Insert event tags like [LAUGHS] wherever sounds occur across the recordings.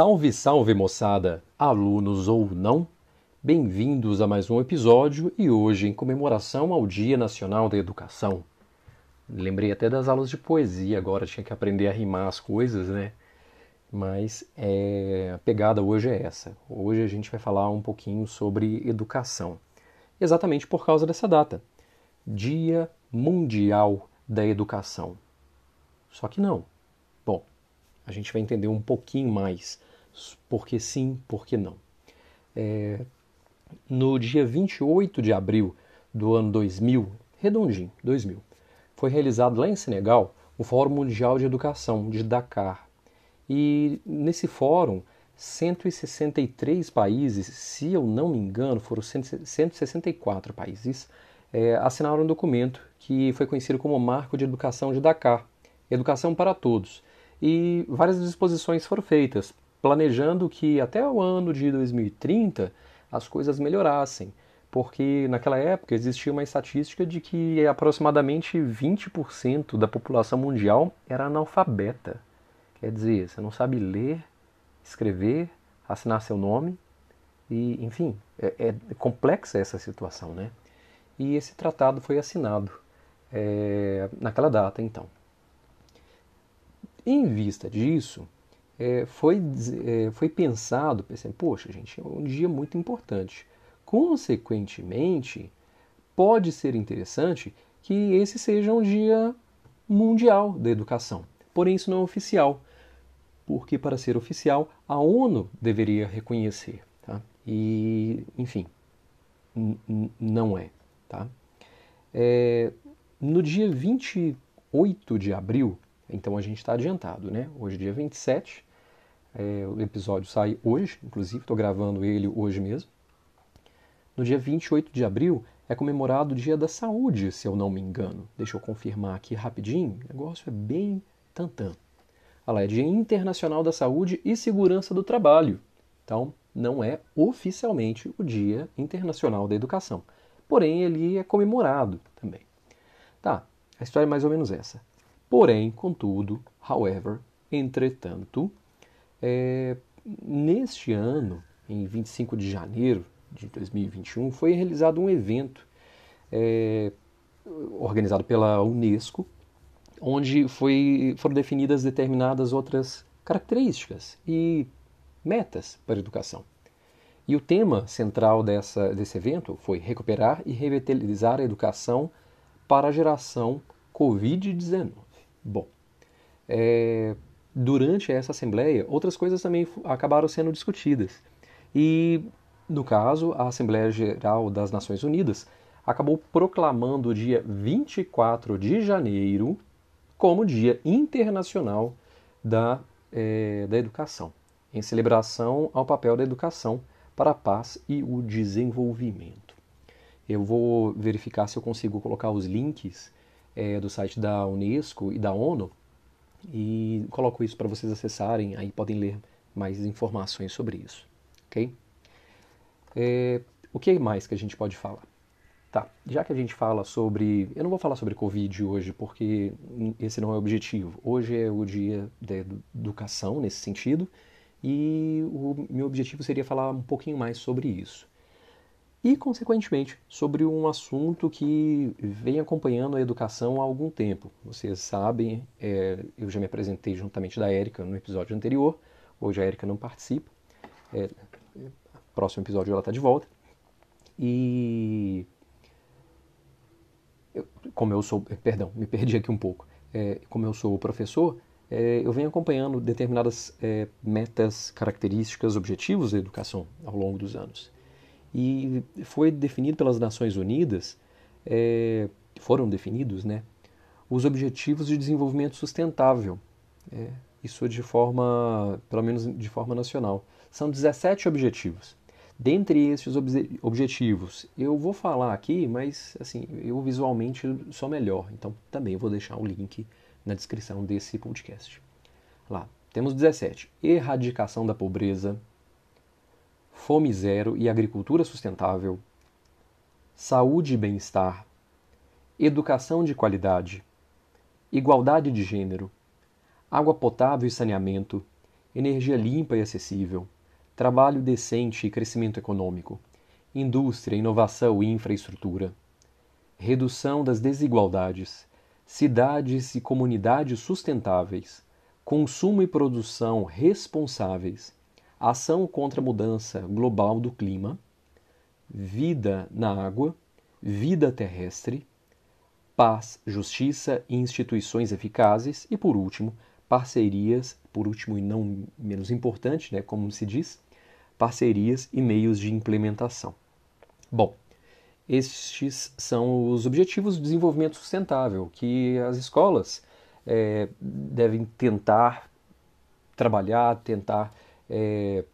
Salve, salve moçada, alunos ou não, bem-vindos a mais um episódio e hoje em comemoração ao Dia Nacional da Educação. Lembrei até das aulas de poesia, agora tinha que aprender a rimar as coisas, né? Mas é, a pegada hoje é essa. Hoje a gente vai falar um pouquinho sobre educação, exatamente por causa dessa data, Dia Mundial da Educação. Só que não. Bom, a gente vai entender um pouquinho mais por que sim, por que não. É, no dia 28 de abril do ano 2000, redondinho, 2000, foi realizado lá em Senegal o Fórum Mundial de Educação de Dakar. E nesse fórum, 163 países, se eu não me engano, foram 164 países, é, assinaram um documento que foi conhecido como Marco de Educação de Dakar, Educação para Todos, e várias disposições foram feitas, planejando que até o ano de 2030 as coisas melhorassem, porque naquela época existia uma estatística de que aproximadamente 20% da população mundial era analfabeta. Quer dizer, você não sabe ler, escrever, assinar seu nome, e enfim, é, é complexa essa situação, né? E esse tratado foi assinado é, naquela data, então. Em vista disso, é, foi, é, foi pensado, pensando, poxa, gente, é um dia muito importante. Consequentemente, pode ser interessante que esse seja um dia mundial da educação. Porém, isso não é oficial, porque para ser oficial, a ONU deveria reconhecer. Tá? E, enfim, não é. Tá? É, no dia 28 de abril então a gente está adiantado, né? Hoje, dia 27, é, o episódio sai hoje, inclusive, estou gravando ele hoje mesmo. No dia 28 de abril é comemorado o Dia da Saúde, se eu não me engano. Deixa eu confirmar aqui rapidinho, o negócio é bem tantã. Olha lá, é Dia Internacional da Saúde e Segurança do Trabalho. Então, não é oficialmente o Dia Internacional da Educação. Porém, ele é comemorado também. Tá, a história é mais ou menos essa. Porém, contudo, however, entretanto, é, neste ano, em 25 de janeiro de 2021, foi realizado um evento é, organizado pela Unesco, onde foi, foram definidas determinadas outras características e metas para a educação. E o tema central dessa, desse evento foi recuperar e revitalizar a educação para a geração Covid-19. Bom, é, durante essa assembleia, outras coisas também acabaram sendo discutidas. E, no caso, a Assembleia Geral das Nações Unidas acabou proclamando o dia 24 de janeiro como Dia Internacional da, é, da Educação, em celebração ao papel da educação para a paz e o desenvolvimento. Eu vou verificar se eu consigo colocar os links é, do site da Unesco e da ONU e coloco isso para vocês acessarem, aí podem ler mais informações sobre isso, ok? É, o que mais que a gente pode falar? Tá, já que a gente fala sobre. Eu não vou falar sobre Covid hoje, porque esse não é o objetivo. Hoje é o dia da educação nesse sentido, e o meu objetivo seria falar um pouquinho mais sobre isso e, consequentemente, sobre um assunto que vem acompanhando a educação há algum tempo. Vocês sabem, é, eu já me apresentei juntamente da Érica no episódio anterior, hoje a Érica não participa, é, próximo episódio ela está de volta. E eu, como eu sou, perdão, me perdi aqui um pouco. É, como eu sou professor, é, eu venho acompanhando determinadas é, metas, características, objetivos da educação ao longo dos anos e foi definido pelas Nações Unidas, é, foram definidos, né, os Objetivos de Desenvolvimento Sustentável. É, isso de forma, pelo menos de forma nacional. São 17 objetivos. Dentre esses ob objetivos, eu vou falar aqui, mas assim, eu visualmente sou melhor, então também vou deixar o link na descrição desse podcast. Lá, temos 17. Erradicação da pobreza, fome zero e agricultura sustentável, saúde e bem-estar, educação de qualidade, igualdade de gênero, água potável e saneamento, energia limpa e acessível, trabalho decente e crescimento econômico, indústria, inovação e infraestrutura, redução das desigualdades, cidades e comunidades sustentáveis, consumo e produção responsáveis, ação contra a mudança global do clima, vida na água, vida terrestre, paz, justiça e instituições eficazes e, por último, parcerias, por último e não menos importante, né, como se diz, parcerias e meios de implementação. Bom, estes são os objetivos do desenvolvimento sustentável que as escolas é, devem tentar trabalhar, tentar é,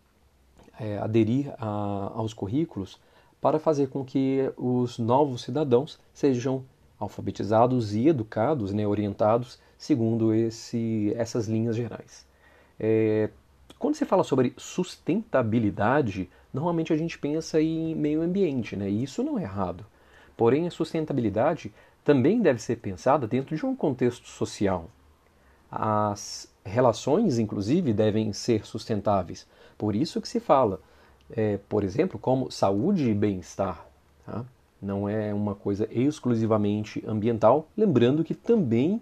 é, aderir a, aos currículos para fazer com que os novos cidadãos sejam alfabetizados e educados, né, orientados segundo esse, essas linhas gerais. É, quando se fala sobre sustentabilidade, normalmente a gente pensa em meio ambiente, né? E isso não é errado. Porém, a sustentabilidade também deve ser pensada dentro de um contexto social. As relações, inclusive, devem ser sustentáveis. Por isso que se fala, é, por exemplo, como saúde e bem-estar. Tá? Não é uma coisa exclusivamente ambiental, lembrando que também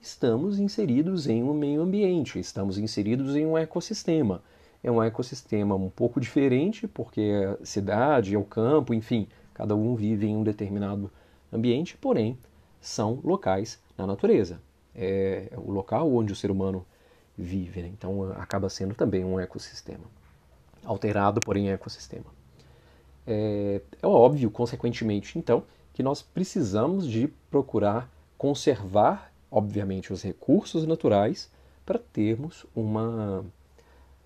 estamos inseridos em um meio ambiente, estamos inseridos em um ecossistema. É um ecossistema um pouco diferente, porque é a cidade, é o campo, enfim, cada um vive em um determinado ambiente, porém são locais na natureza. É o local onde o ser humano vive, né? então acaba sendo também um ecossistema. Alterado, porém, ecossistema. É, é óbvio, consequentemente, então, que nós precisamos de procurar conservar obviamente, os recursos naturais para termos uma,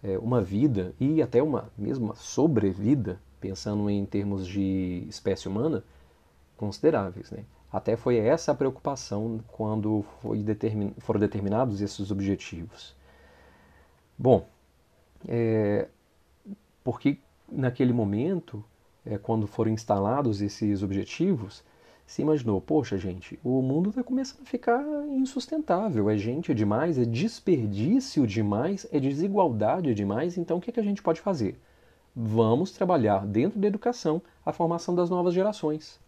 é, uma vida e até uma mesma sobrevida, pensando em termos de espécie humana, consideráveis. Né? Até foi essa a preocupação quando determin, foram determinados esses objetivos. Bom, é, porque naquele momento, é, quando foram instalados esses objetivos, se imaginou, poxa gente, o mundo está começando a ficar insustentável, é gente demais, é desperdício demais, é desigualdade demais, então o que, é que a gente pode fazer? Vamos trabalhar dentro da educação a formação das novas gerações.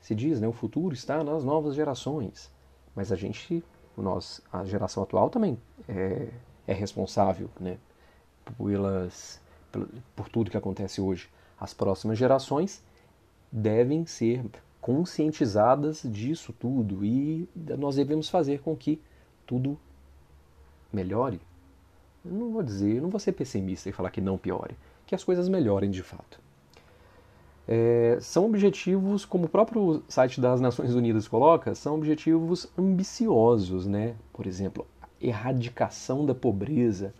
Se diz, né, o futuro está nas novas gerações, mas a gente, nós, a geração atual também é, é responsável, né, pelas, por tudo que acontece hoje. As próximas gerações devem ser conscientizadas disso tudo e nós devemos fazer com que tudo melhore. Não vou dizer, não vou ser pessimista e falar que não piore, que as coisas melhorem de fato. É, são objetivos, como o próprio site das Nações Unidas coloca, são objetivos ambiciosos, né? Por exemplo, erradicação da pobreza.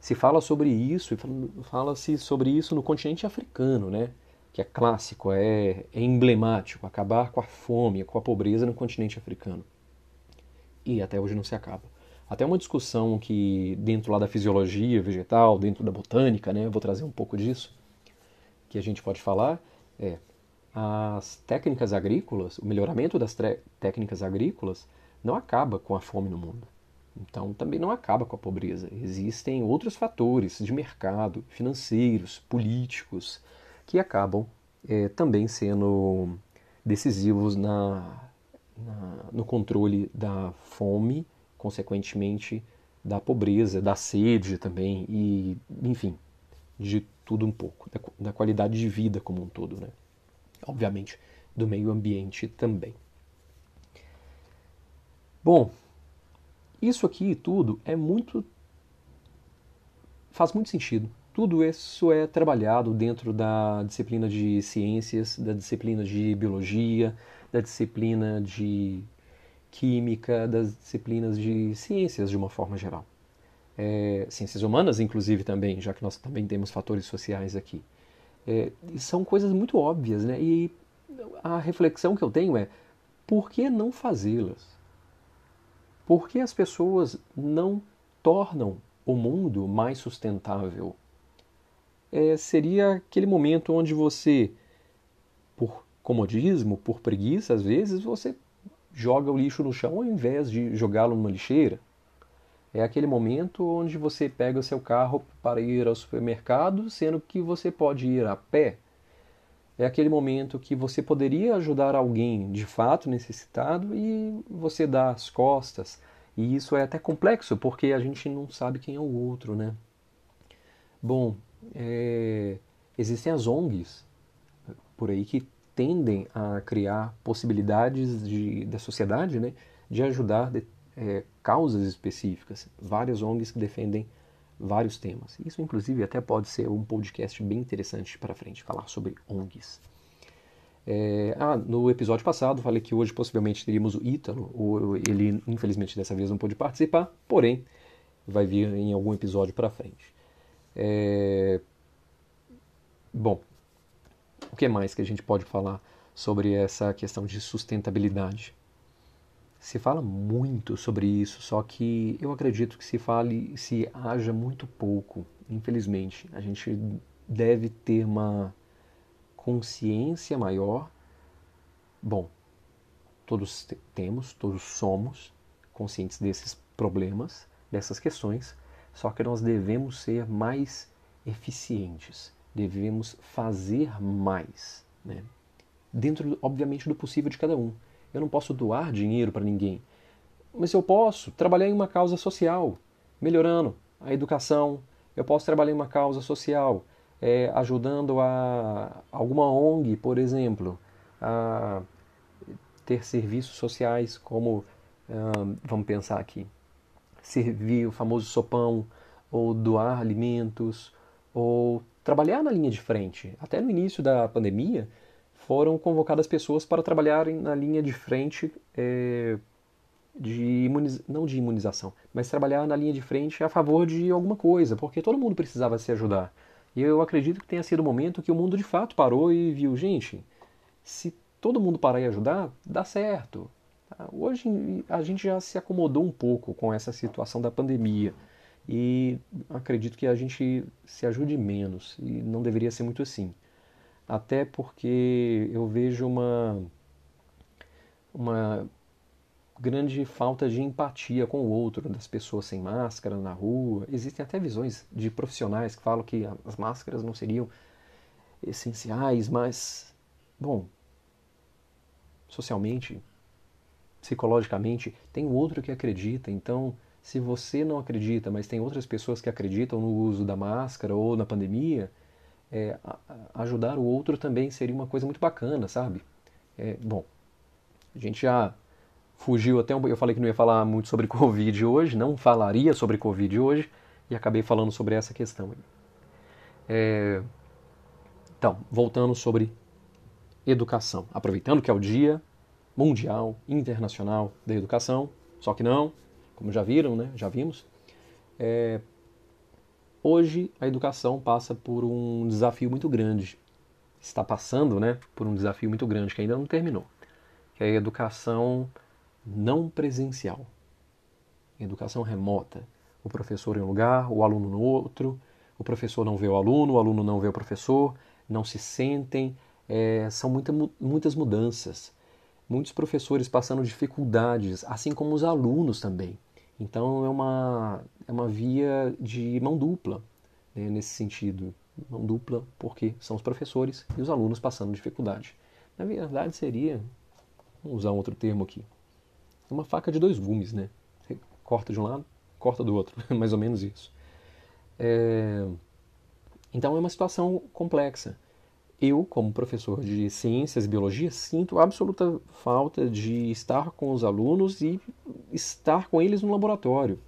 Se fala sobre isso, fala-se sobre isso no continente africano, né? que é clássico, é, é emblemático, acabar com a fome, com a pobreza no continente africano. E até hoje não se acaba. Até uma discussão que dentro lá da fisiologia vegetal, dentro da botânica, né, vou trazer um pouco disso, que a gente pode falar, é as técnicas agrícolas, o melhoramento das técnicas agrícolas não acaba com a fome no mundo. Então também não acaba com a pobreza. Existem outros fatores de mercado, financeiros, políticos, que acabam é, também sendo decisivos na, na, no controle da fome, consequentemente da pobreza, da sede também e, enfim, de tudo um pouco, da, da qualidade de vida como um todo, né? Obviamente, do meio ambiente também. Bom, isso aqui tudo é muito faz muito sentido tudo isso é trabalhado dentro da disciplina de ciências, da disciplina de biologia, da disciplina de química, das disciplinas de ciências de uma forma geral. É, ciências humanas, inclusive, também, já que nós também temos fatores sociais aqui. É, são coisas muito óbvias, né? E a reflexão que eu tenho é: por que não fazê-las? Por que as pessoas não tornam o mundo mais sustentável? é, seria aquele momento onde você, por comodismo, por preguiça, às vezes, você joga o lixo no chão ao invés de jogá-lo numa lixeira. É aquele momento onde você pega o seu carro para ir ao supermercado, sendo que você pode ir a pé. É aquele momento que você poderia ajudar alguém de fato necessitado e você dá as costas. E isso é até complexo, porque a gente não sabe quem é o outro, né? Bom, é... existem as ONGs por aí que tendem a criar possibilidades de, da sociedade né, de ajudar de, é, causas específicas, várias ONGs que defendem vários temas. Isso, inclusive, até pode ser um podcast bem interessante para frente, falar sobre ONGs. É, ah, no episódio passado falei que hoje possivelmente teríamos o Ítalo, ele infelizmente dessa vez não pôde participar, porém vai vir em algum episódio para frente. É, bom, o que mais que a gente pode falar sobre essa questão de sustentabilidade? Se fala muito sobre isso, só que eu acredito que se fale, se haja muito pouco, infelizmente. A gente deve ter uma consciência maior. Bom, todos temos, todos somos conscientes desses problemas, dessas questões, só que nós devemos ser mais eficientes devemos fazer mais, né? dentro, obviamente, do possível de cada um. Eu não posso doar dinheiro para ninguém, mas eu posso trabalhar em uma causa social, melhorando a educação. Eu posso trabalhar em uma causa social, é, ajudando a alguma ONG, por exemplo, a ter serviços sociais como, vamos pensar aqui, servir o famoso sopão, ou doar alimentos, ou trabalhar na linha de frente. Até no início da pandemia, foram convocadas pessoas para trabalharem na linha de frente é, de imuniz... não de imunização, mas trabalhar na linha de frente a favor de alguma coisa, porque todo mundo precisava se ajudar. E eu acredito que tenha sido o momento que o mundo de fato parou e viu, gente, se todo mundo parar e ajudar, dá certo. Hoje a gente já se acomodou um pouco com essa situação da pandemia e acredito que a gente se ajude menos e não deveria ser muito assim. Até porque eu vejo uma uma grande falta de empatia com o outro, das pessoas sem máscara na rua. Existem até visões de profissionais que falam que as máscaras não seriam essenciais, mas bom, socialmente, psicologicamente, tem outro que acredita, então se você não acredita, mas tem outras pessoas que acreditam no uso da máscara ou na pandemia, é, ajudar o outro também seria uma coisa muito bacana, sabe? É, bom, a gente já fugiu até um, eu falei que não ia falar muito sobre [LAUGHS] Covid hoje, não falaria sobre Covid hoje e acabei falando sobre essa questão. É, então, voltando sobre educação, aproveitando que é o Dia Mundial Internacional da Educação, só que não, como já viram, né? já vimos, é, hoje a educação passa por um desafio muito grande. Está passando né, por um desafio muito grande que ainda não terminou, que é a educação não presencial. Educação remota. O professor em um lugar, o aluno no outro, o professor não vê o aluno, o aluno não vê o professor, não se sentem. É, são muita, muitas mudanças. Muitos professores passando dificuldades, assim como os alunos também. Então é uma, é uma via de mão dupla né, nesse sentido. Mão dupla porque são os professores e os alunos passando dificuldade. Na verdade seria, vamos usar um outro termo aqui, uma faca de dois gumes, né? Você corta de um lado, corta do outro, [LAUGHS] mais ou menos isso. É... Então é uma situação complexa eu, como professor de ciências e biologia, sinto absoluta falta de estar com os alunos e estar com eles no laboratório.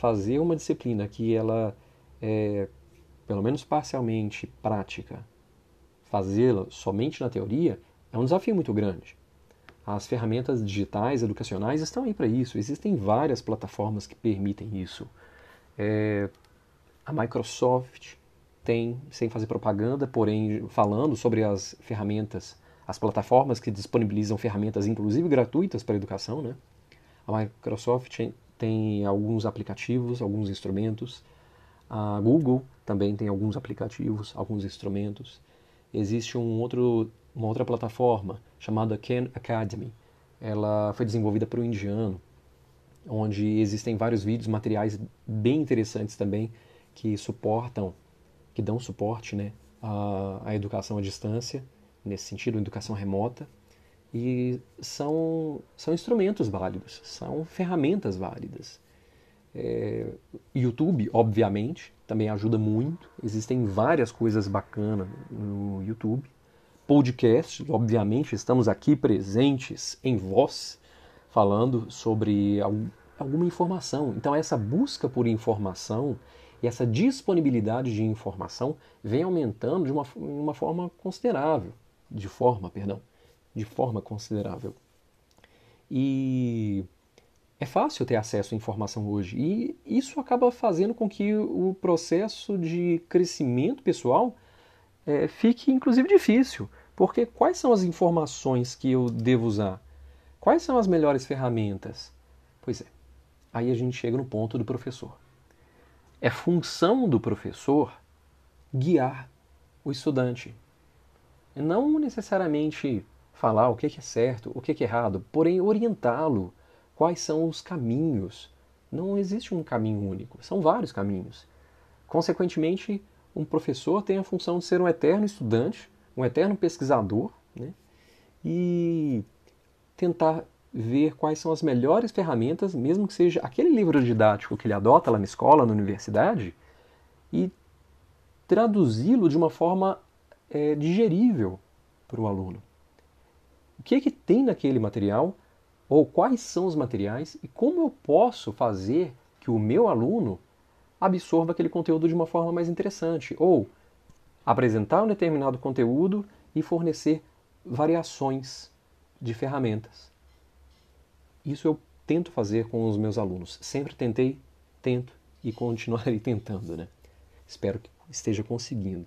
Fazer uma disciplina que ela é, pelo menos parcialmente, prática, fazê-la somente na teoria, é um desafio muito grande. As ferramentas digitais educacionais estão aí para isso. Existem várias plataformas que permitem isso. É, a Microsoft tem, sem fazer propaganda, porém falando sobre as ferramentas, as plataformas que disponibilizam ferramentas, inclusive gratuitas para a educação. Né? A Microsoft tem alguns aplicativos, alguns instrumentos. A Google também tem alguns aplicativos, alguns instrumentos. Existe um outro, uma outra plataforma chamada Khan Academy. Ela foi desenvolvida por um indiano onde existem vários vídeos, materiais bem interessantes também que suportam, que dão suporte né, à, à educação à distância, nesse sentido, educação remota. E são, são instrumentos válidos, são ferramentas válidas. É, YouTube, obviamente, também ajuda muito. Existem várias coisas bacanas no YouTube. Podcast, obviamente, estamos aqui presentes em voz, falando sobre alguma informação. Então, essa busca por informação e essa disponibilidade de informação vem aumentando de uma, uma forma considerável, de forma, perdão, de forma considerável. E é fácil ter acesso à informação hoje e isso acaba fazendo com que o processo de crescimento pessoal é, fique inclusive difícil, porque quais são as informações que eu devo usar? Quais são as melhores ferramentas? Pois é, aí a gente chega no ponto do professor. É função do professor guiar o estudante, não necessariamente falar o que é certo, o que é errado, porém orientá-lo quais são os caminhos. Não existe um caminho único, são vários caminhos. Consequentemente, um professor tem a função de ser um eterno estudante, um eterno pesquisador, né? e tentar ver quais são as melhores ferramentas, mesmo que seja aquele livro didático que ele adota lá na escola, na universidade, e traduzi-lo de uma forma é, digerível para o aluno. O que, é que tem naquele material ou quais são os materiais e como eu posso fazer que o meu aluno absorva aquele conteúdo de uma forma mais interessante, ou apresentar um determinado conteúdo e fornecer variações de ferramentas. Isso eu tento fazer com os meus alunos. Sempre tentei, tento e continuarei [LAUGHS] tentando, né? Espero que esteja conseguindo.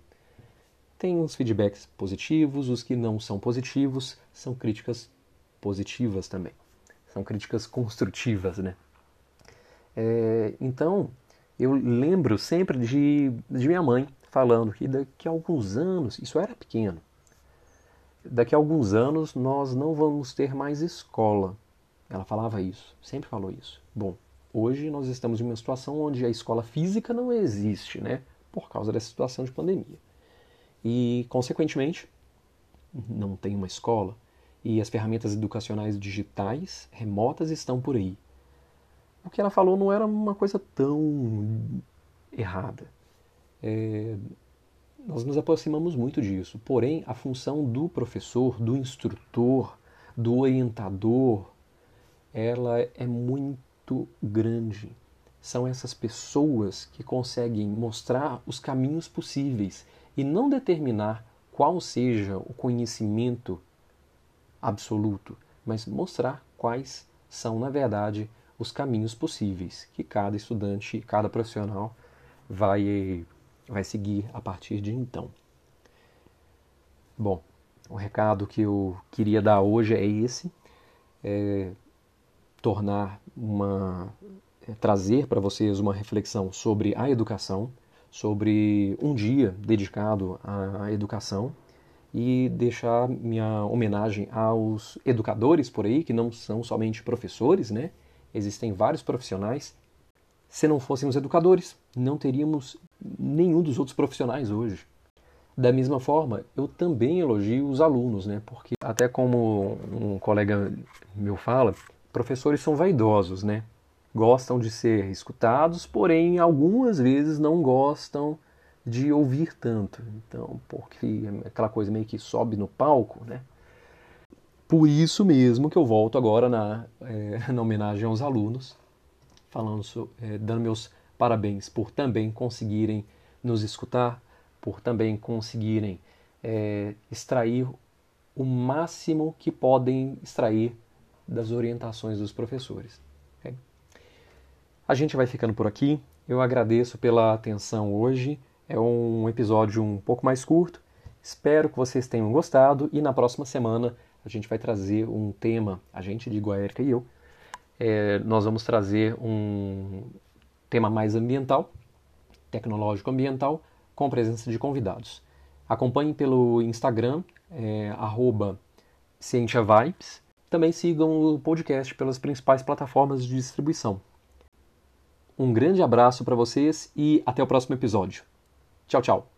Tem uns feedbacks positivos, os que não são positivos são críticas positivas também. São críticas construtivas, né? É, então, eu lembro sempre de, de minha mãe falando que daqui a alguns anos, isso era pequeno, daqui a alguns anos nós não vamos ter mais escola. Ela falava isso, sempre falou isso. Bom, hoje nós estamos em uma situação onde a escola física não existe, né? Por causa dessa situação de pandemia. E, consequentemente, não tem uma escola, e as ferramentas educacionais digitais remotas estão por aí. O que ela falou não era uma coisa tão errada. É, nós nos aproximamos muito disso. Porém, a função do professor, do instrutor, do orientador, ela é muito grande. São essas pessoas que conseguem mostrar os caminhos possíveis e não determinar qual seja o conhecimento absoluto, mas mostrar quais são, na verdade, os caminhos possíveis que cada estudante, cada profissional vai, vai seguir a partir de então. Bom, o recado que eu queria dar hoje é esse: é tornar uma. É trazer para vocês uma reflexão sobre a educação, sobre um dia dedicado à educação e deixar minha homenagem aos educadores por aí, que não são somente professores, né? Existem vários profissionais. Se não fôssemos educadores, não teríamos nenhum dos outros profissionais hoje. Da mesma forma, eu também elogio os alunos, né? Porque até como um colega meu fala, professores são vaidosos, né? Gostam de ser escutados, porém algumas vezes não gostam de ouvir tanto. Então, porque aquela coisa meio que sobe no palco, né? Por isso mesmo que eu volto agora na, é, [LAUGHS] na homenagem aos alunos, falando, é, dando meus parabéns por também conseguirem nos escutar, por também conseguirem é, extrair o máximo que podem extrair das orientações dos professores. A gente vai ficando por aqui. Eu agradeço pela atenção hoje. É um episódio um pouco mais curto. Espero que vocês tenham gostado e na próxima semana a gente vai trazer um tema, a gente, digo a Erika e eu, é, nós vamos trazer um tema mais ambiental, tecnológico ambiental, com presença de convidados. Acompanhe pelo Instagram, é, CientiaVibes, Também sigam o podcast pelas principais plataformas de distribuição. Um grande abraço para vocês e até o próximo episódio. Tchau, tchau.